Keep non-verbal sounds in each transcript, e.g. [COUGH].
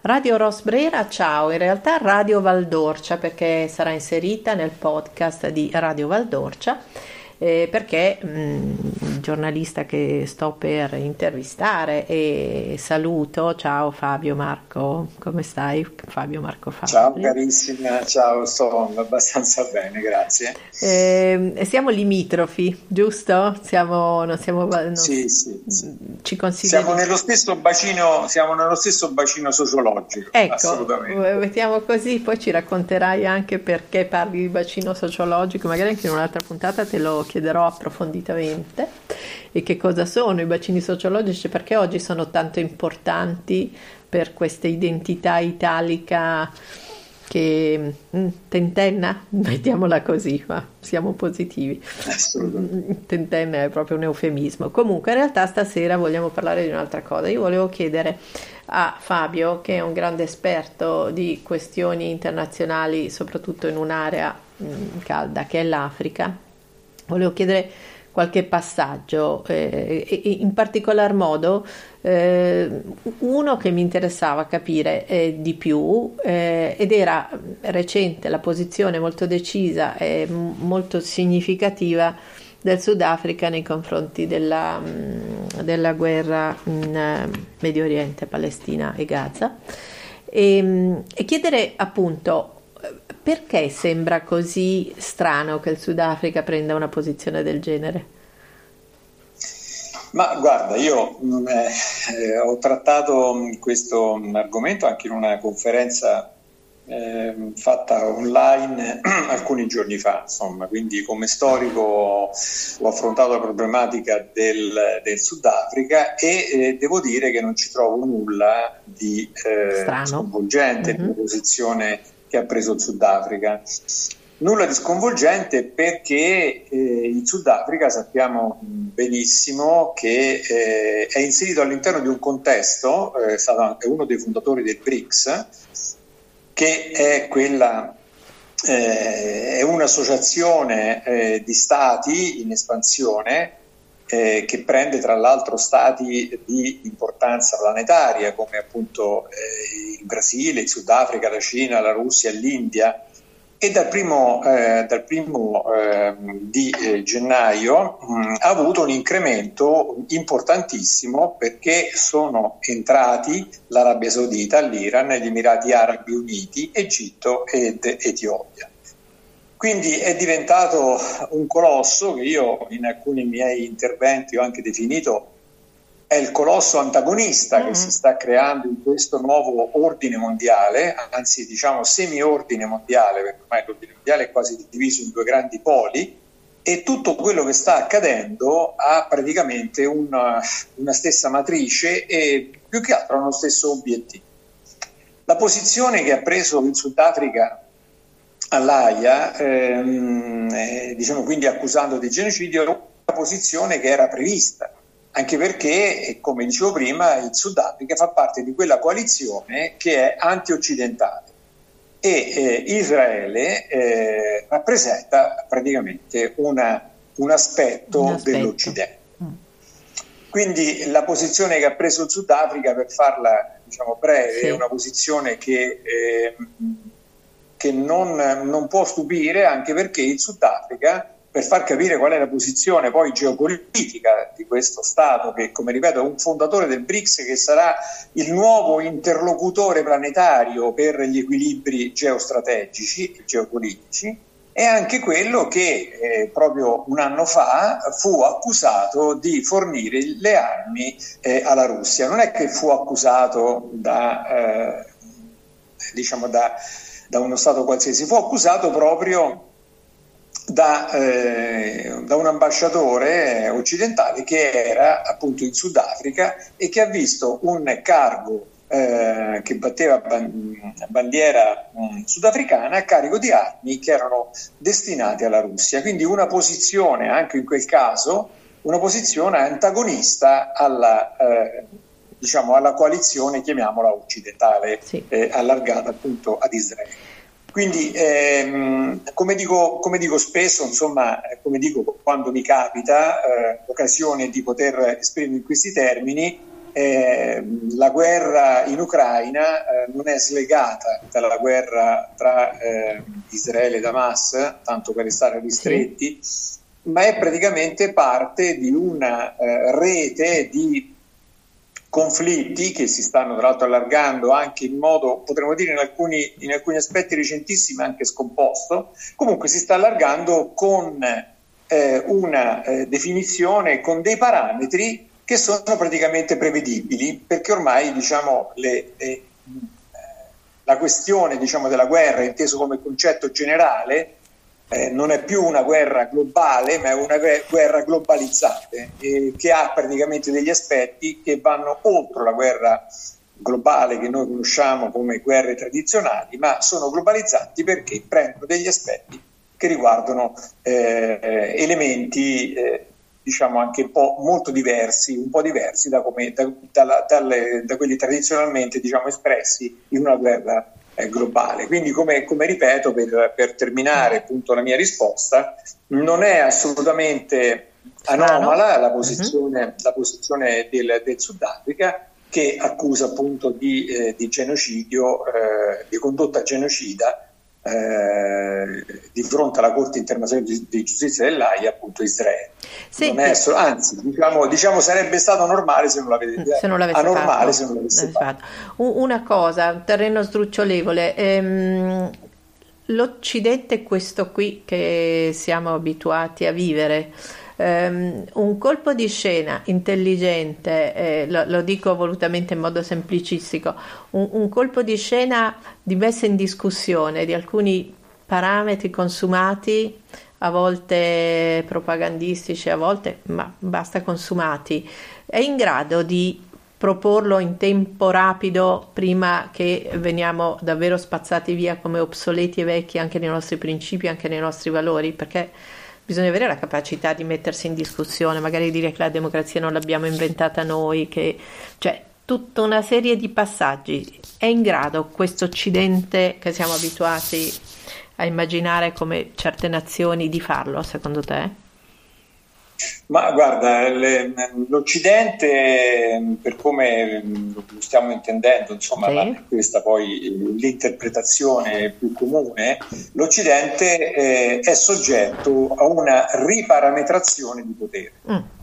Radio Rosbrera, ciao, in realtà Radio Valdorcia perché sarà inserita nel podcast di Radio Valdorcia eh, perché mh, il giornalista che sto per intervistare e saluto, ciao Fabio Marco, come stai Fabio Marco Fabio? Ciao carissima, ciao, sto abbastanza bene, grazie. Eh, siamo limitrofi, giusto? Siamo, non siamo, non, sì, sì, sì. Ci consideri... Siamo nello stesso bacino, siamo nello stesso bacino sociologico. Ecco, mettiamo così, poi ci racconterai anche perché parli di bacino sociologico, magari anche in un'altra puntata te lo chiederò approfonditamente e che cosa sono i bacini sociologici, perché oggi sono tanto importanti per questa identità italica che mm, tentenna, [LAUGHS] mettiamola così, ma siamo positivi. Tentenna è proprio un eufemismo. Comunque, in realtà stasera vogliamo parlare di un'altra cosa. Io volevo chiedere a Fabio, che è un grande esperto di questioni internazionali, soprattutto in un'area mh, mm, calda che è l'Africa, volevo chiedere qualche passaggio, eh, in particolar modo eh, uno che mi interessava capire eh, di più eh, ed era recente la posizione molto decisa e molto significativa del Sudafrica nei confronti della, mm, della guerra in eh, Medio Oriente, Palestina e Gaza. E, mm, e chiedere appunto perché sembra così strano che il Sudafrica prenda una posizione del genere? Ma guarda, io eh, eh, ho trattato questo argomento anche in una conferenza eh, fatta online [CLEARS THROAT] alcuni giorni fa, insomma, quindi come storico ho affrontato la problematica del, del Sudafrica e eh, devo dire che non ci trovo nulla di eh, sconvolgente mm-hmm. nella posizione che ha preso il Sudafrica. Nulla di sconvolgente perché eh, il Sudafrica sappiamo benissimo che eh, è inserito all'interno di un contesto, eh, è stato è uno dei fondatori del BRICS, che è quella eh, è un'associazione eh, di stati in espansione eh, che prende tra l'altro stati di importanza planetaria come appunto eh, il Brasile, il Sudafrica, la Cina, la Russia, l'India e dal primo, eh, dal primo eh, di eh, gennaio mh, ha avuto un incremento importantissimo perché sono entrati l'Arabia Saudita, l'Iran, gli Emirati Arabi Uniti, Egitto ed Etiopia. Quindi è diventato un colosso che io in alcuni miei interventi ho anche definito è il colosso antagonista mm-hmm. che si sta creando in questo nuovo ordine mondiale, anzi diciamo semi-ordine mondiale, perché ormai l'ordine mondiale è quasi diviso in due grandi poli, e tutto quello che sta accadendo ha praticamente una, una stessa matrice e più che altro uno stesso obiettivo. La posizione che ha preso il Sudafrica all'AIA, ehm, eh, diciamo quindi accusando di genocidio, era una posizione che era prevista, anche perché, come dicevo prima, il Sudafrica fa parte di quella coalizione che è anti-occidentale e eh, Israele eh, rappresenta praticamente una, un, aspetto un, aspetto dell'Occidente. Mm. Quindi la posizione che ha preso il Sudafrica, per farla diciamo, breve, sì. è una posizione che eh, che non, non può stupire anche perché il Sudafrica per far capire qual è la posizione poi geopolitica di questo Stato, che come ripeto è un fondatore del BRICS, che sarà il nuovo interlocutore planetario per gli equilibri geostrategici e geopolitici, è anche quello che eh, proprio un anno fa fu accusato di fornire le armi eh, alla Russia. Non è che fu accusato da, eh, diciamo da da uno Stato qualsiasi, fu accusato proprio da, eh, da, un ambasciatore occidentale che era appunto in Sudafrica e che ha visto un cargo eh, che batteva bandiera mh, sudafricana a carico di armi che erano destinate alla Russia. Quindi una posizione, anche in quel caso, una posizione antagonista alla eh, diciamo, alla coalizione, chiamiamola occidentale, sì. eh, allargata appunto ad Israele. Quindi, ehm, come, dico, come, dico, spesso, insomma, eh, come dico quando mi capita eh, l'occasione di poter esprimere in questi termini, eh, la guerra in Ucraina eh, non è slegata dalla guerra tra eh, Israele e Hamas, tanto per restare ristretti, sì. ma è praticamente parte di una eh, rete di conflitti che si stanno tra l'altro allargando anche in modo, potremmo dire in alcuni, in alcuni aspetti recentissimi anche scomposto, comunque si sta allargando con eh, una eh, definizione, con dei parametri che sono praticamente prevedibili, perché ormai diciamo, le, le, la questione diciamo, della guerra, inteso come concetto generale, eh, non è più una guerra globale, ma è una guerra globalizzata, eh, che ha praticamente degli aspetti che vanno oltre la guerra globale che noi conosciamo come guerre tradizionali, ma sono globalizzanti perché prendono degli aspetti che riguardano eh, elementi eh, diciamo anche un po' molto diversi, un po' diversi da, come, da, da, da quelli tradizionalmente diciamo, espressi in una guerra eh, globale. Quindi, come, come ripeto, per, per, terminare appunto la mia risposta, non è assolutamente anomala la posizione, uh-huh. la posizione del, del Sudafrica che accusa appunto di, eh, di genocidio, eh, di condotta genocida eh, di fronte alla Corte internazionale di, di giustizia dell'AIA, appunto Israele. Senti, solo, anzi, diciamo, diciamo, sarebbe stato normale se non l'avete se non l'avesse anormale fatto. se non l'avesse fatto. Una cosa, terreno sdrucciolevole. Ehm, L'Occidente è questo qui che siamo abituati a vivere um, un colpo di scena intelligente, eh, lo, lo, dico volutamente in modo semplicistico, un, un colpo di scena di messa in discussione di alcuni parametri consumati a volte propagandistici, a volte ma basta consumati, è in grado di proporlo in tempo rapido prima che veniamo davvero spazzati via come obsoleti e vecchi anche nei nostri principi, anche nei nostri valori, perché bisogna avere la capacità di mettersi in discussione, magari dire che la democrazia non l'abbiamo inventata noi, che, cioè tutta una serie di passaggi. È in grado questo Occidente che siamo abituati a immaginare come certe nazioni di farlo, secondo te? Ma guarda, le, l'Occidente, per come lo stiamo intendendo, insomma, sì. questa poi l'interpretazione più comune, l'Occidente eh, è soggetto a una riparametrazione di potere. Mm.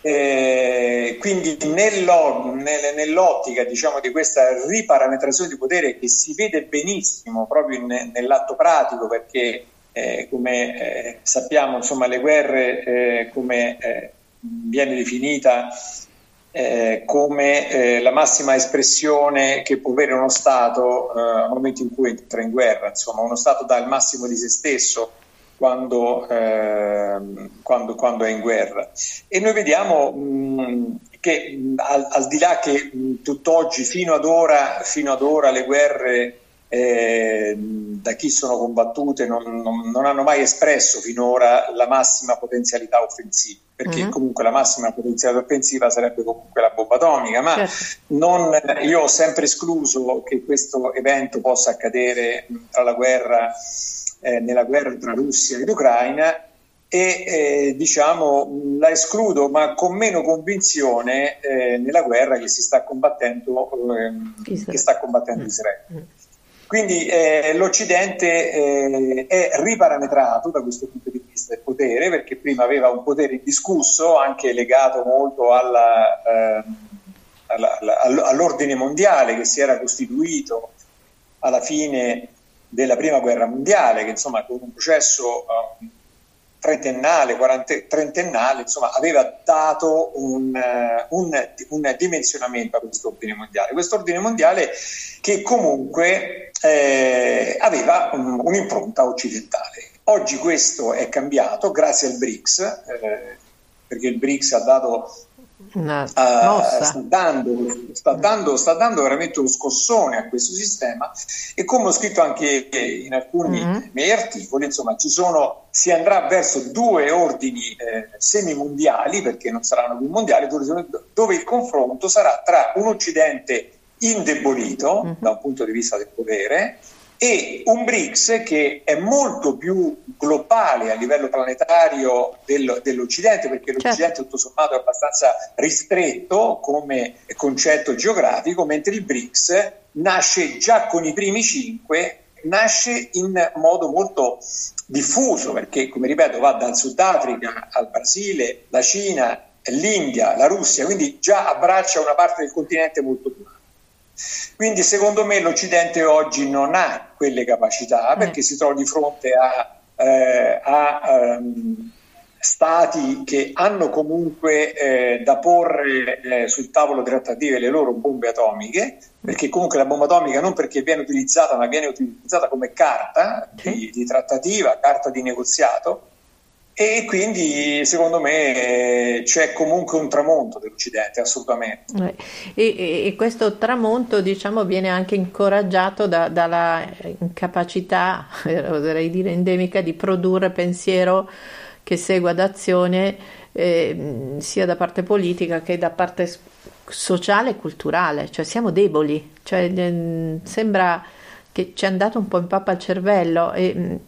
Eh, quindi nello, nel, nell'ottica diciamo, di questa riparametrazione di potere che si vede benissimo proprio in, nell'atto pratico perché eh, come eh, sappiamo, insomma, le guerre, eh, come eh, viene definita, eh, come eh, la massima espressione che può avere uno Stato nel momento in cui entra in guerra, insomma, uno Stato dà il massimo di se stesso quando, quando, quando è in guerra. E noi vediamo mh, che al, al, di là che mh, tutt'oggi, fino ad ora, fino ad ora le guerre eh, da chi sono combattute non, non, non, hanno mai espresso finora la massima potenzialità offensiva, perché mm-hmm. comunque la massima potenzialità offensiva sarebbe comunque la bomba atomica, ma certo. non, io ho sempre escluso che questo evento possa accadere tra la guerra, eh, nella guerra tra Russia ed Ucraina e eh, diciamo la escludo ma con meno convinzione eh, nella guerra che si sta combattendo eh, che sta combattendo mm. Israele. Quindi eh, l'Occidente eh, è riparametrato da questo punto di vista del potere, perché prima aveva un potere indiscusso, anche legato molto alla, eh, alla, all'ordine mondiale che si era costituito alla fine della prima guerra mondiale, che insomma con un processo uh, trentennale, quarante, trentennale, insomma, aveva dato un, eh, un, un dimensionamento a questo ordine mondiale. Questo ordine mondiale che comunque eh, aveva un, un'impronta occidentale. Oggi questo è cambiato grazie al BRICS, eh, perché il BRICS ha dato Uh, sta, dando, sta, dando, sta, dando, veramente uno scossone a questo sistema e come ho scritto anche in alcuni mm-hmm. miei articoli, insomma, ci sono, si andrà verso due ordini eh, semimondiali, perché non saranno più mondiali, dove, dove, il confronto sarà tra un Occidente indebolito mm-hmm. da un punto di vista del potere e un BRICS che è molto più globale a livello planetario del, dell'Occidente, perché certo. l'Occidente tutto sommato è abbastanza ristretto come concetto geografico, mentre il BRICS nasce già con i primi cinque, nasce in modo molto diffuso, perché come ripeto va dal Sudafrica al Brasile, la Cina, l'India, la Russia, quindi già abbraccia una parte del continente molto più quindi secondo me l'Occidente oggi non ha quelle capacità mm. perché si trova di fronte a, eh, a um, stati che hanno comunque eh, da porre eh, sul tavolo trattative le loro bombe atomiche, perché comunque la bomba atomica non perché viene utilizzata, ma viene utilizzata come carta di, di trattativa, carta di negoziato, e quindi secondo me c'è comunque un tramonto dell'Occidente, assolutamente. Eh, e, e questo tramonto diciamo, viene anche incoraggiato da, dalla incapacità, [LAUGHS] oserei dire endemica, di produrre pensiero che segua d'azione eh, sia da parte politica che da parte sociale e culturale, cioè siamo deboli, cioè, eh, sembra che ci è andato un po' in pappa al cervello e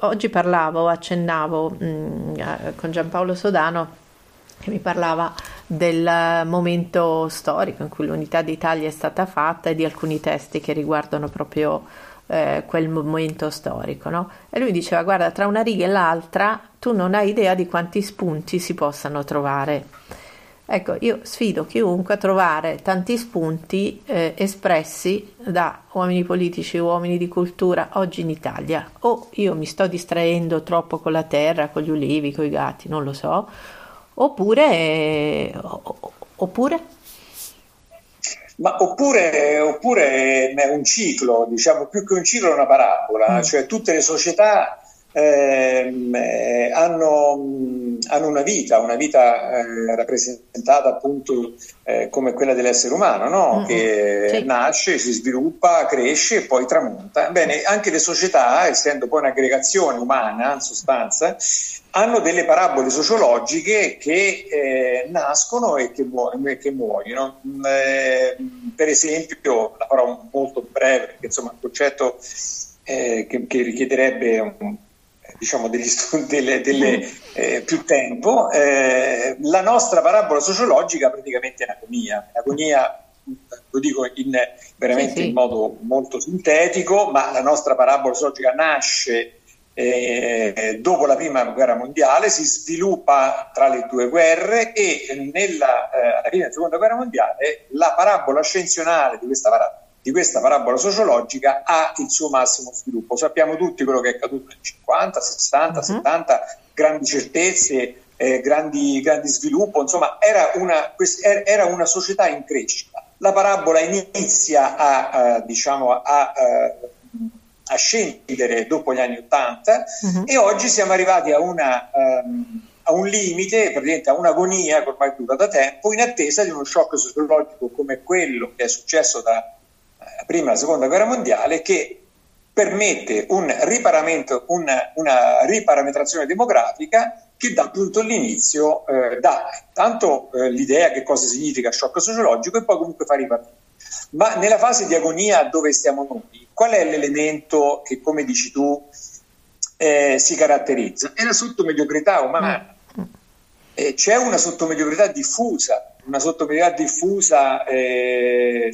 oggi parlavo, accennavo mh, mm, con Giampaolo Sodano che mi parlava del momento storico in cui l'unità d'Italia è stata fatta e di alcuni testi che riguardano proprio eh, quel momento storico. No? E lui diceva: Guarda, tra una riga e l'altra tu non hai idea di quanti spunti si possano trovare. Ecco, io sfido chiunque a trovare tanti spunti eh, espressi da uomini politici, uomini di cultura oggi in Italia. O io mi sto distraendo troppo con la terra, con gli ulivi, con i gatti, non lo so, oppure... Eh, oppure? Ma oppure, oppure, è un ciclo, diciamo più che un ciclo è una parabola, mm. cioè tutte le società ehm, eh, hanno, hanno, una vita, una vita eh, rappresentata appunto eh, come quella dell'essere umano, no? mm-hmm. che sì. nasce, si sviluppa, cresce e poi tramonta. Bene, anche le società, essendo poi un'aggregazione umana in sostanza, hanno delle parabole sociologiche che eh, nascono e che, mu- e che muoiono. Mm, eh, per esempio, la farò molto breve, perché insomma un concetto eh, che, che, richiederebbe un, diciamo, degli studi, delle, delle, eh, più tempo, eh, la nostra parabola sociologica praticamente è l'agonia. L'agonia lo dico in, veramente sì, sì. in modo molto sintetico, ma la nostra parabola sociologica nasce eh, dopo la prima guerra mondiale, si sviluppa tra le due guerre e nella, eh, alla fine della seconda guerra mondiale la parabola ascensionale di questa parabola di questa parabola sociologica ha il suo massimo sviluppo. Sappiamo tutti quello che è accaduto nel 50, 60, uh-huh. 70, grandi certezze, eh, grandi, grandi sviluppo, insomma era una, era una, società in crescita. La parabola inizia a, uh, diciamo, a, uh, a, scendere dopo gli anni 80 uh-huh. e oggi siamo arrivati a una... Um, a un limite, praticamente a un'agonia che ormai dura da tempo, in attesa di uno shock sociologico come quello che è successo da prima e la seconda guerra mondiale che permette un riparamento, una, riparametrazione demografica che dà appunto all'inizio, eh, dà tanto eh, l'idea che cosa significa shock sociologico e poi comunque fa ripartire. Ma nella fase di agonia dove stiamo noi, qual è l'elemento che, come dici tu, eh, si caratterizza? È la sottomediocrità umana. Eh, c'è una sottomediocrità diffusa, una sottomediocrità diffusa eh,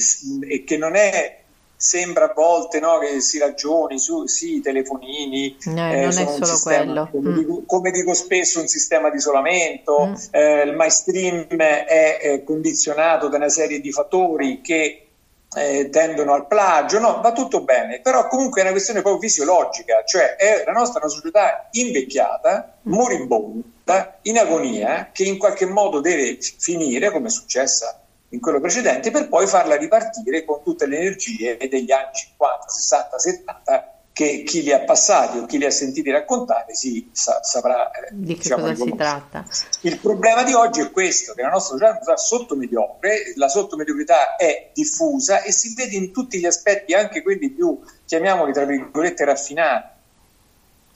e che non è sembra a volte no, che si ragioni su sì, telefonini, no, eh, non è solo sistema, quello. Come, mm. dico, come, dico, spesso, un sistema di isolamento, mm. eh, il mainstream è, è, condizionato da una serie di fattori che eh, tendono al plagio, no, va tutto bene, però comunque è una questione proprio fisiologica, cioè è la nostra è una società invecchiata, mm. moribonda, in agonia, che in qualche modo deve finire, come è successa in quello precedente per poi farla ripartire con tutte le energie degli anni 50, 60, 70 che chi li ha passati o chi li ha sentiti raccontare si sa, saprà eh, di che diciamo, cosa si tratta. Il problema di oggi è questo, che la nostra società è una società sottomediocre, la sottomediocrità è diffusa e si vede in tutti gli aspetti, anche quelli più, chiamiamoli tra virgolette, raffinati,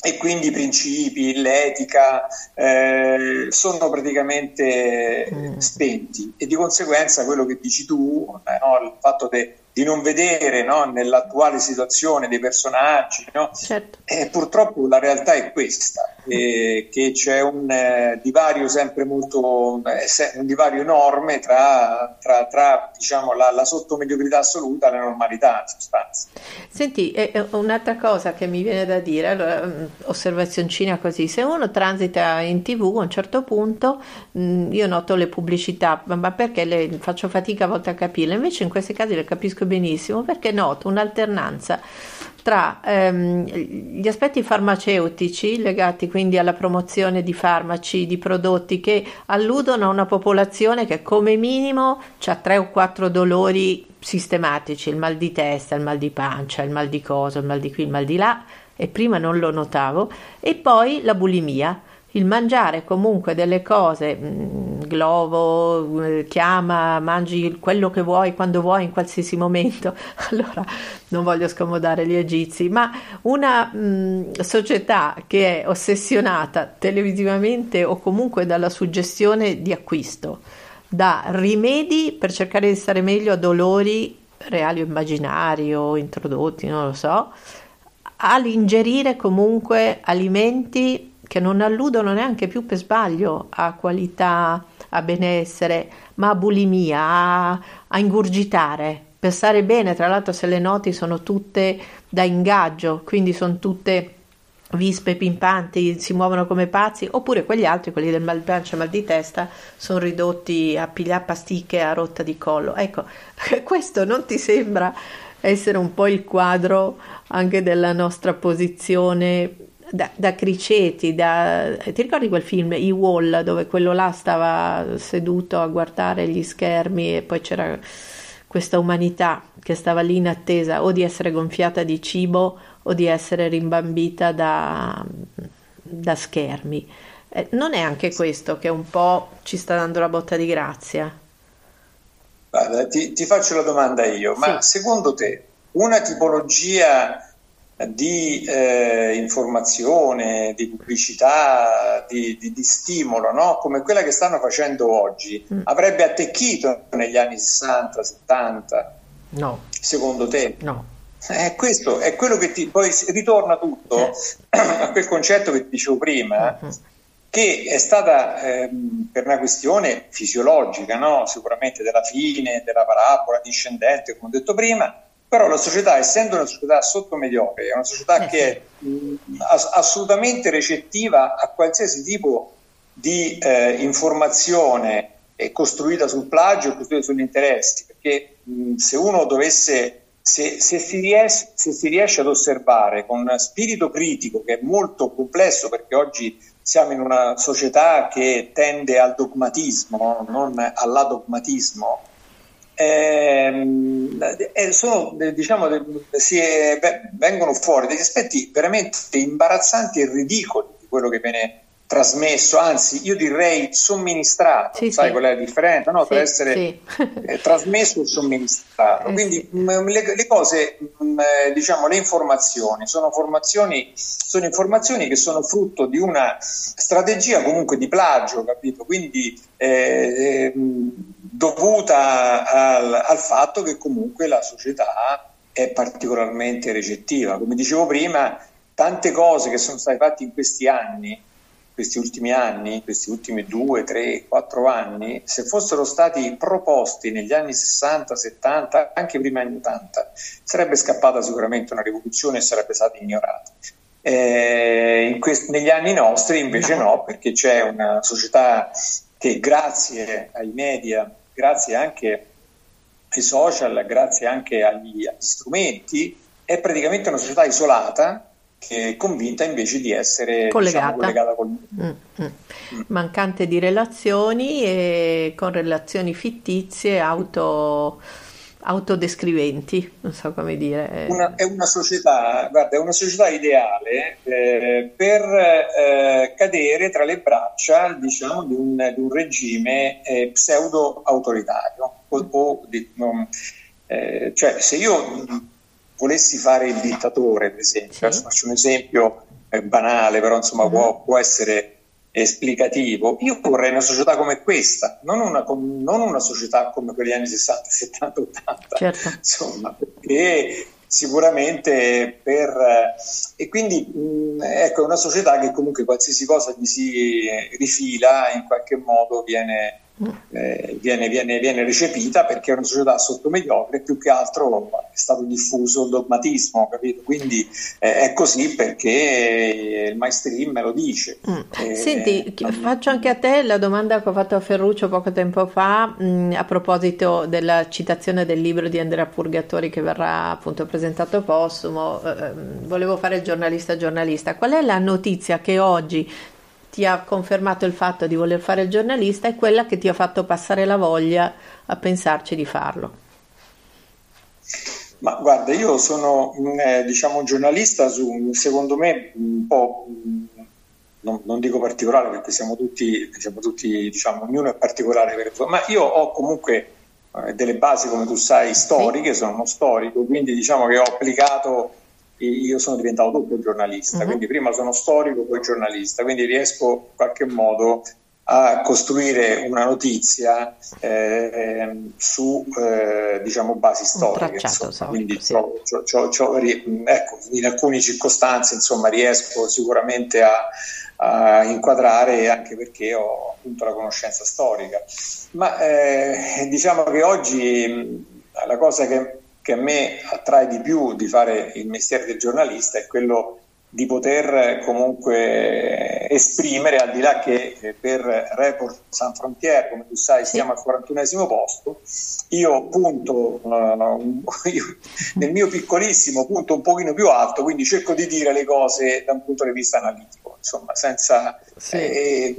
e quindi i principi, l'etica eh, sono praticamente mm. spenti e di conseguenza quello che dici tu, eh, no, il fatto de, di non vedere no, nell'attuale situazione dei personaggi. No? Certo. E purtroppo la realtà è questa, eh, che c'è un eh, divario sempre molto, eh, un divario enorme tra, tra, tra diciamo, la, la sottomediocrità assoluta e la normalità in sostanza. Senti, un'altra cosa che mi viene da dire, allora, mm, osservazioncina così, se uno transita in tv a un certo punto, mh, mm, io noto le pubblicità, ma perché le faccio fatica a volte a capirle, invece in questi casi le capisco capisco benissimo perché noto un'alternanza tra ehm, gli aspetti farmaceutici legati quindi alla promozione di farmaci, di prodotti che alludono a una popolazione che come minimo ha tre o quattro dolori sistematici, il mal di testa, il mal di pancia, il mal di coso, il mal di qui, il mal di là, e prima non lo notavo, e poi la bulimia il mangiare comunque delle cose, mm, glovo, eh, chiama, mangi quello che vuoi quando vuoi in qualsiasi momento, [LAUGHS] allora non voglio scomodare gli egizi, ma una mh, mm, società che è ossessionata televisivamente o comunque dalla suggestione di acquisto, da rimedi per cercare di stare meglio a dolori reali o immaginari o introdotti, non lo so, all'ingerire comunque alimenti che non alludono neanche più per sbaglio a qualità, a benessere, ma a bulimia, a, a ingurgitare. Per stare bene, tra l'altro se le noti sono tutte da ingaggio, quindi sono tutte vispe pimpanti, si muovono come pazzi, oppure quegli altri, quelli del mal di pancia e mal di testa, sono ridotti a pigliare pasticche a rotta di collo. Ecco, [LAUGHS] questo non ti sembra essere un po' il quadro anche della nostra posizione da, da, criceti, da, ti ricordi quel film I Wall dove quello là stava seduto a guardare gli schermi e poi c'era questa umanità che stava lì in attesa o di essere gonfiata di cibo o di essere rimbambita da, da schermi. Eh, non è anche questo che un po' ci sta dando la botta di grazia? Guarda, ti, ti faccio la domanda io, ma sì. secondo te una tipologia di eh, informazione, di pubblicità, di, di, di stimolo, no? come quella che stanno facendo oggi, mm. avrebbe attecchito negli anni 60, 70? No. Secondo te? No. Eh, questo è quello che ti poi ritorna tutto eh. a quel concetto che ti dicevo prima, mm-hmm. che è stata ehm, per una questione fisiologica, no? sicuramente della fine, della parabola discendente, come ho detto prima, però la società, essendo una società sottomediocre, è una società che è mh, assolutamente recettiva a qualsiasi tipo di eh, informazione costruita sul plagio, costruita sugli interessi, perché mh, se uno dovesse, se, se, si riesce, se si riesce ad osservare con spirito critico, che è molto complesso, perché oggi siamo in una società che tende al dogmatismo, non all'adogmatismo, eh, sono, diciamo, si è, vengono fuori degli aspetti veramente imbarazzanti e ridicoli di quello che viene trasmesso, anzi io direi somministrato, sì, sai sì. qual è la differenza no? sì, tra essere eh, trasmesso e somministrato. Eh, Quindi mh, mm, le, le, cose, mh, mm, eh, diciamo le informazioni, sono, formazioni, sono informazioni che sono frutto di una strategia comunque di plagio, capito? Quindi eh, dovuta al, al fatto che comunque la società è particolarmente recettiva. Come dicevo prima, tante cose che sono state fatte in questi anni questi ultimi anni, questi ultimi due, tre, quattro anni, se fossero stati proposti negli anni 60, 70, anche prima anni 80, sarebbe scappata sicuramente una rivoluzione e sarebbe stata ignorata. Eh, quest- negli anni nostri invece no. no, perché c'è una società che grazie ai media, grazie anche ai social, grazie anche agli, agli strumenti, è praticamente una società isolata che è convinta invece di essere collegata, diciamo, collegata col mm, mm. mm. mancante di relazioni e con relazioni fittizie auto autodescriventi, non so come dire. Una, è una società, guarda, è una società ideale eh, per eh, cadere tra le braccia, diciamo, di un, di un regime eh, pseudo autoritario. O, o di, no, eh, cioè, se io volessi fare il dittatore, per esempio, sì. faccio un esempio eh, banale, però insomma mm. può, può, essere esplicativo. Io vorrei una società come questa, non una, non una società come quegli anni 60, 70, 80, certo. insomma, perché sicuramente per... e quindi mh, ecco, è una società che comunque qualsiasi cosa gli si rifila in qualche modo viene eh, viene, viene, viene, recepita perché è una società sottomediocre più che altro è stato diffuso il dogmatismo, capito? Quindi eh, è così perché il mainstream me lo dice. Mm. Eh, Senti, faccio anche a te la domanda che ho fatto a Ferruccio poco tempo fa mh, mm, a proposito della citazione del libro di Andrea Purgatori che verrà appunto presentato postumo. Eh, ehm, volevo fare il giornalista giornalista. Qual è la notizia che oggi ti ha confermato il fatto di voler fare il giornalista è quella che ti ha fatto passare la voglia a pensarci di farlo. Ma guarda, io sono eh, diciamo un giornalista su, secondo me, un po', non, non dico particolare perché siamo tutti, siamo tutti diciamo, ognuno è particolare per ma io ho comunque eh, delle basi, come tu sai, storiche, sì. sono uno storico, quindi diciamo che ho applicato io sono diventato doppio giornalista, uh-huh. quindi prima sono storico, poi giornalista, quindi riesco in qualche modo a costruire una notizia eh, su eh, diciamo basi storiche insomma. quindi sì. c'ho, c'ho, c'ho, ecco, in alcune circostanze insomma, riesco sicuramente a, a, inquadrare anche perché ho appunto la conoscenza storica ma eh, diciamo che oggi la cosa che che a me attrae di più di fare il mestiere del giornalista è quello di poter comunque esprimere, al di là che per Report San Frontier, come tu sai, siamo al 41 posto, io punto uh, [LAUGHS] io, nel mio piccolissimo punto un pochino più alto, quindi cerco di dire le cose da un punto di vista analitico, insomma, senza... Sì. Eh,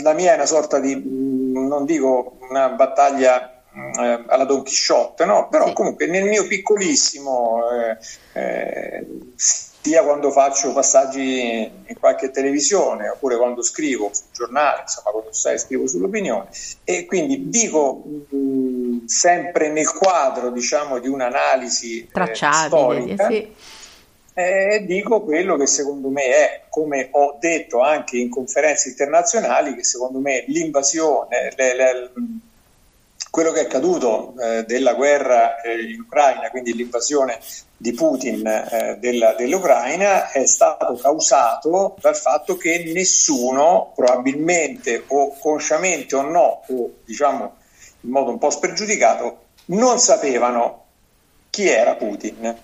la mia è una sorta di, non dico una battaglia eh, alla Don Chisciotte, no? però sì. comunque nel mio piccolissimo, eh, eh, sia quando faccio passaggi in qualche televisione oppure quando scrivo sul giornale, insomma quando sai scrivo sull'opinione e quindi dico mh, sempre nel quadro diciamo di un'analisi eh, storica. Sì. Eh, dico quello che secondo me è, come ho detto anche in conferenze internazionali, che secondo me l'invasione, le, le, quello che è accaduto eh, della guerra eh, in Ucraina, quindi l'invasione di Putin eh, della, dell'Ucraina, è stato causato dal fatto che nessuno, probabilmente o consciamente o no, o diciamo in modo un po' spregiudicato, non sapevano chi era Putin.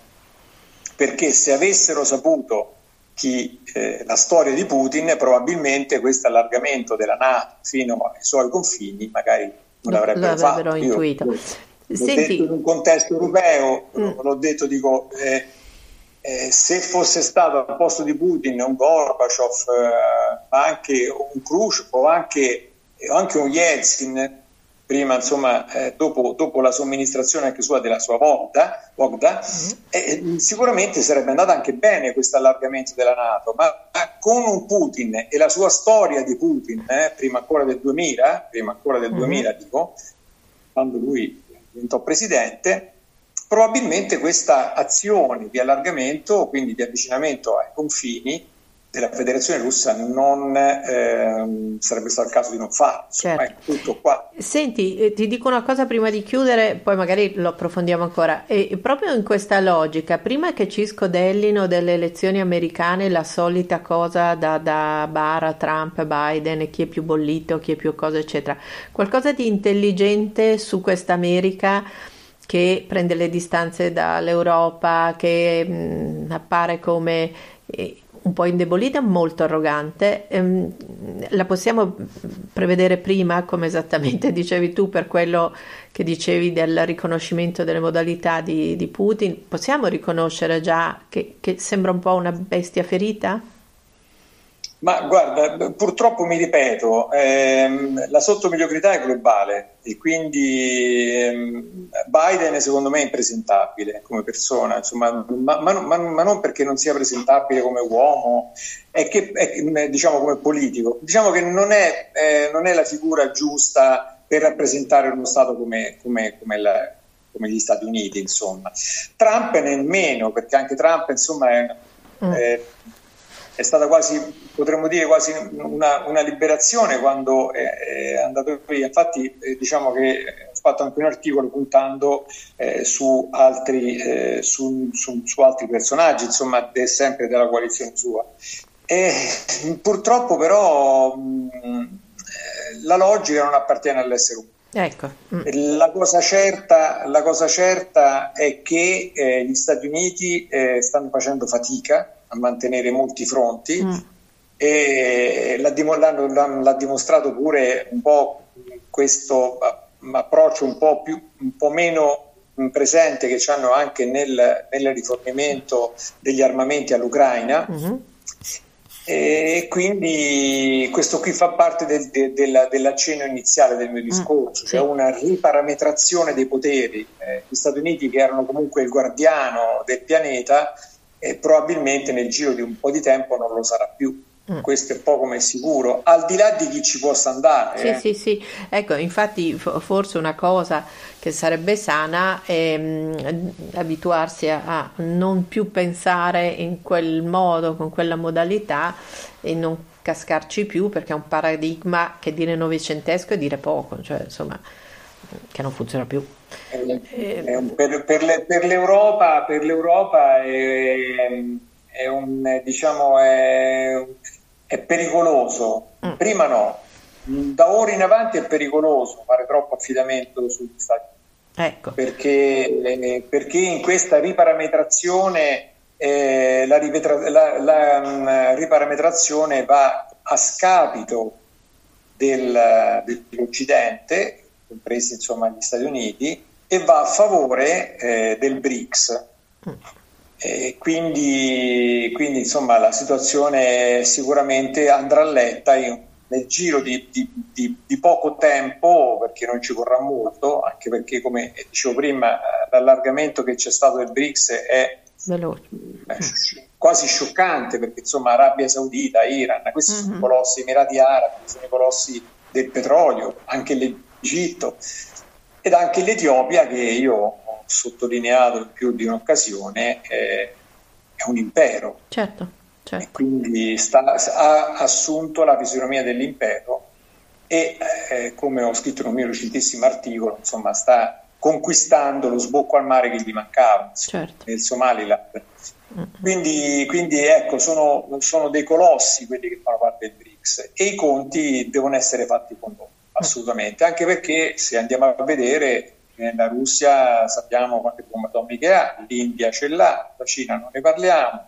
Perché se avessero saputo chi, eh, la storia di Putin, probabilmente questo allargamento della NATO fino ai suoi confini magari non l'avrebbero, l'avrebbero fatto. intuito. Io, Senti, in un contesto europeo, mm. l'ho detto, dico, eh, eh, se fosse stato al posto di Putin un Gorbaciov, eh, anche un Khrushchev o anche, anche, un Yeltsin, prima insomma, eh, dopo, dopo, la somministrazione anche sua della sua Vogda, Vogda mm. Eh, sicuramente sarebbe andata anche bene questo allargamento della Nato, ma, ma, con un Putin e la sua storia di Putin, eh, prima ancora del 2000, prima ancora del mm. 2000 dico, quando lui diventò presidente, probabilmente questa azione di allargamento, quindi di avvicinamento ai confini, della Federazione Russa non eh, sarebbe stato il caso di non farlo. Certo. Tutto qua. Senti, eh, ti dico una cosa prima di chiudere, poi magari lo approfondiamo ancora. E proprio in questa logica, prima che ci scodellino delle elezioni americane, la solita cosa da, da Bara, Trump, Biden, chi è più bollito, chi è più cosa, eccetera, qualcosa di intelligente su questa America che prende le distanze dall'Europa, che mh, appare come... Eh, un po' indebolita, molto arrogante. Ehm, la possiamo prevedere prima, come esattamente [LAUGHS] dicevi tu, per quello che dicevi del riconoscimento delle modalità di, di Putin? Possiamo riconoscere già che, che sembra un po' una bestia ferita? Ma guarda, purtroppo mi ripeto, ehm, la sottomediocrità è globale e quindi ehm, Biden secondo me è impresentabile come persona, insomma, ma, ma, ma, ma, non perché non sia presentabile come uomo, è che è, diciamo come politico, diciamo che non è, eh, non è, la figura giusta per rappresentare uno Stato come, come, come, la, come gli Stati Uniti, insomma. Trump nemmeno, perché anche Trump insomma è... Mm. è è stata quasi, potremmo dire, quasi una, una liberazione quando è, è, andato via. Infatti, eh, diciamo che ho fatto anche un articolo puntando eh, su, altri, eh, su, su, su, altri, personaggi, insomma, de, sempre della coalizione sua. E, purtroppo, però, mh, eh, la logica non appartiene all'essere umano. Ecco. Mm. La, cosa certa, la, cosa certa, è che eh, gli Stati Uniti eh, stanno facendo fatica a mantenere molti fronti mm. E l'ha, l'ha, dimostrato pure un po' questo approccio un po', più, un po meno presente che hanno anche nel, nel rifornimento degli armamenti all'Ucraina. Mm-hmm e quindi questo qui fa parte del, de, della, dell'accenno iniziale del mio mm, discorso, mm, cioè una riparametrazione dei poteri. Eh, gli Stati Uniti, che erano comunque il guardiano del pianeta, eh, probabilmente nel giro di un po' di tempo non lo sarà più. Mm. Questo è poco ma è sicuro, al di là di chi ci possa andare. Sì, eh. sì, sì. Ecco, infatti, forse una cosa che sarebbe sana è mh, mm, abituarsi a, non più pensare in quel modo, con quella modalità e non cascarci più perché è un paradigma che dire novecentesco è dire poco, cioè insomma, che non funziona più. Eh, per, per, le, per, l'Europa, per l'Europa è, è un diciamo è, è pericoloso. Mm. Prima no, da ora in avanti è pericoloso fare troppo affidamento sugli Stati Uniti. Ecco. Perché, eh, perché in questa riparametrazione eh, la, ripetra- la, la um, riparametrazione va a scapito del, dell'Occidente, compresi insomma gli Stati Uniti, e va a favore eh, del BRICS. Mm. E quindi, quindi insomma la situazione sicuramente andrà letta in, nel giro di, di, di, di, poco tempo, perché non ci vorrà molto, anche perché come dicevo prima l'allargamento che c'è stato del BRICS è Veloce. quasi scioccante perché insomma Arabia Saudita, Iran, questi mm-hmm. sono i colossi Emirati Arabi, sono i colossi del petrolio, anche l'Egitto ed anche l'Etiopia che io sottolineato in più di un'occasione, eh, è un impero. Certo, certo. E quindi sta, ha assunto la fisionomia dell'impero e, eh, come ho scritto in un mio recentissimo articolo, insomma, sta conquistando lo sbocco al mare che gli mancava certo. nel Somaliland. Quindi, quindi, ecco, sono, sono, dei colossi quelli che fanno parte del BRICS e i conti devono essere fatti con loro, assolutamente, anche perché se andiamo a vedere la Russia sappiamo quante bombe atomiche ha, l'India ce l'ha, la Cina non ne parliamo.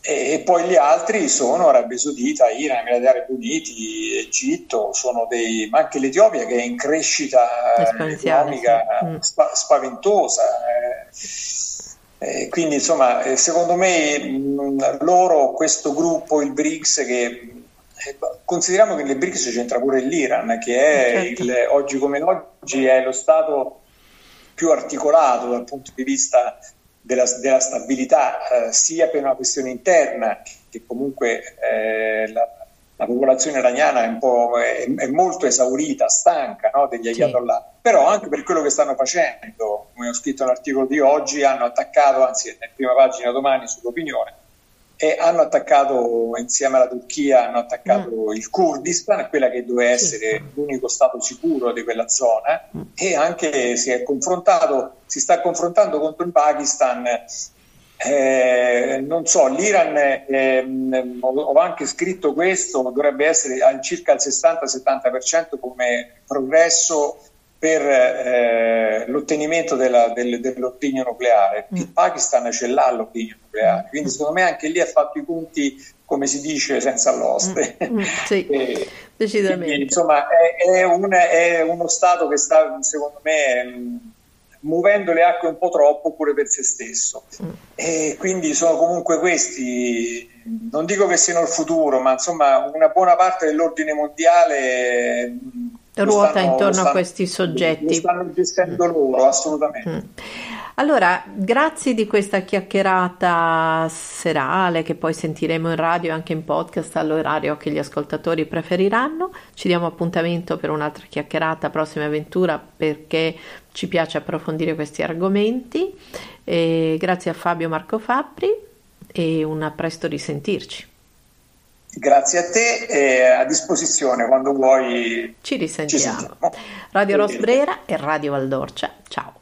E, e poi gli altri sono Arabia Saudita, Iran, Emirati Arabi Uniti, Egitto, sono dei, ma anche l'Etiopia che è in crescita economica sì. Mm. spa, spaventosa. Eh, eh, quindi insomma, eh, secondo me mh, loro, questo gruppo, il BRICS, che eh, consideriamo che nel BRICS c'entra pure l'Iran, che è certo. il, oggi come oggi è lo Stato più articolato dal punto di vista della, della stabilità, eh, sia per una questione interna, che comunque eh, la, la, popolazione iraniana è, è, è, molto esaurita, stanca no, degli ayatollah, sì. però anche per quello che stanno facendo, come ho scritto nell'articolo di oggi, hanno attaccato, anzi nella prima pagina domani sull'opinione, e hanno attaccato insieme alla Turchia hanno attaccato mm. il Kurdistan, quella che doveva essere l'unico stato sicuro di quella zona mm. e anche si è confrontato, si sta confrontando contro il Pakistan. Eh, non so, l'Iran, eh, ho anche scritto questo, dovrebbe essere al circa il 60-70% come progresso per eh, l'ottenimento della, del, dell'ordigno nucleare. Mm. Il Pakistan ce l'ha l'ordigno nucleare, mm. quindi secondo me anche lì ha fatto i punti, come si dice, senza l'oste. Mm. sì, [LAUGHS] e, decisamente. Quindi, insomma, è, è, un, è, uno Stato che sta, secondo me, muovendo le acque un po' troppo pure per se stesso. Mm. E quindi sono comunque questi, non dico che siano il futuro, ma insomma una buona parte dell'ordine mondiale ruota stanno, intorno stanno, a questi soggetti. Lo stanno gestendo loro, assolutamente. Mm. Allora, grazie di questa chiacchierata serale che poi sentiremo in radio e anche in podcast all'orario che gli ascoltatori preferiranno. Ci diamo appuntamento per un'altra chiacchierata, prossima avventura, perché ci piace approfondire questi argomenti. E grazie a Fabio Marco Fabbri e un a presto risentirci. Grazie a te e a disposizione quando vuoi. Ci risentiamo. Ci Radio Rosbrera e Radio Valdorcia. Ciao.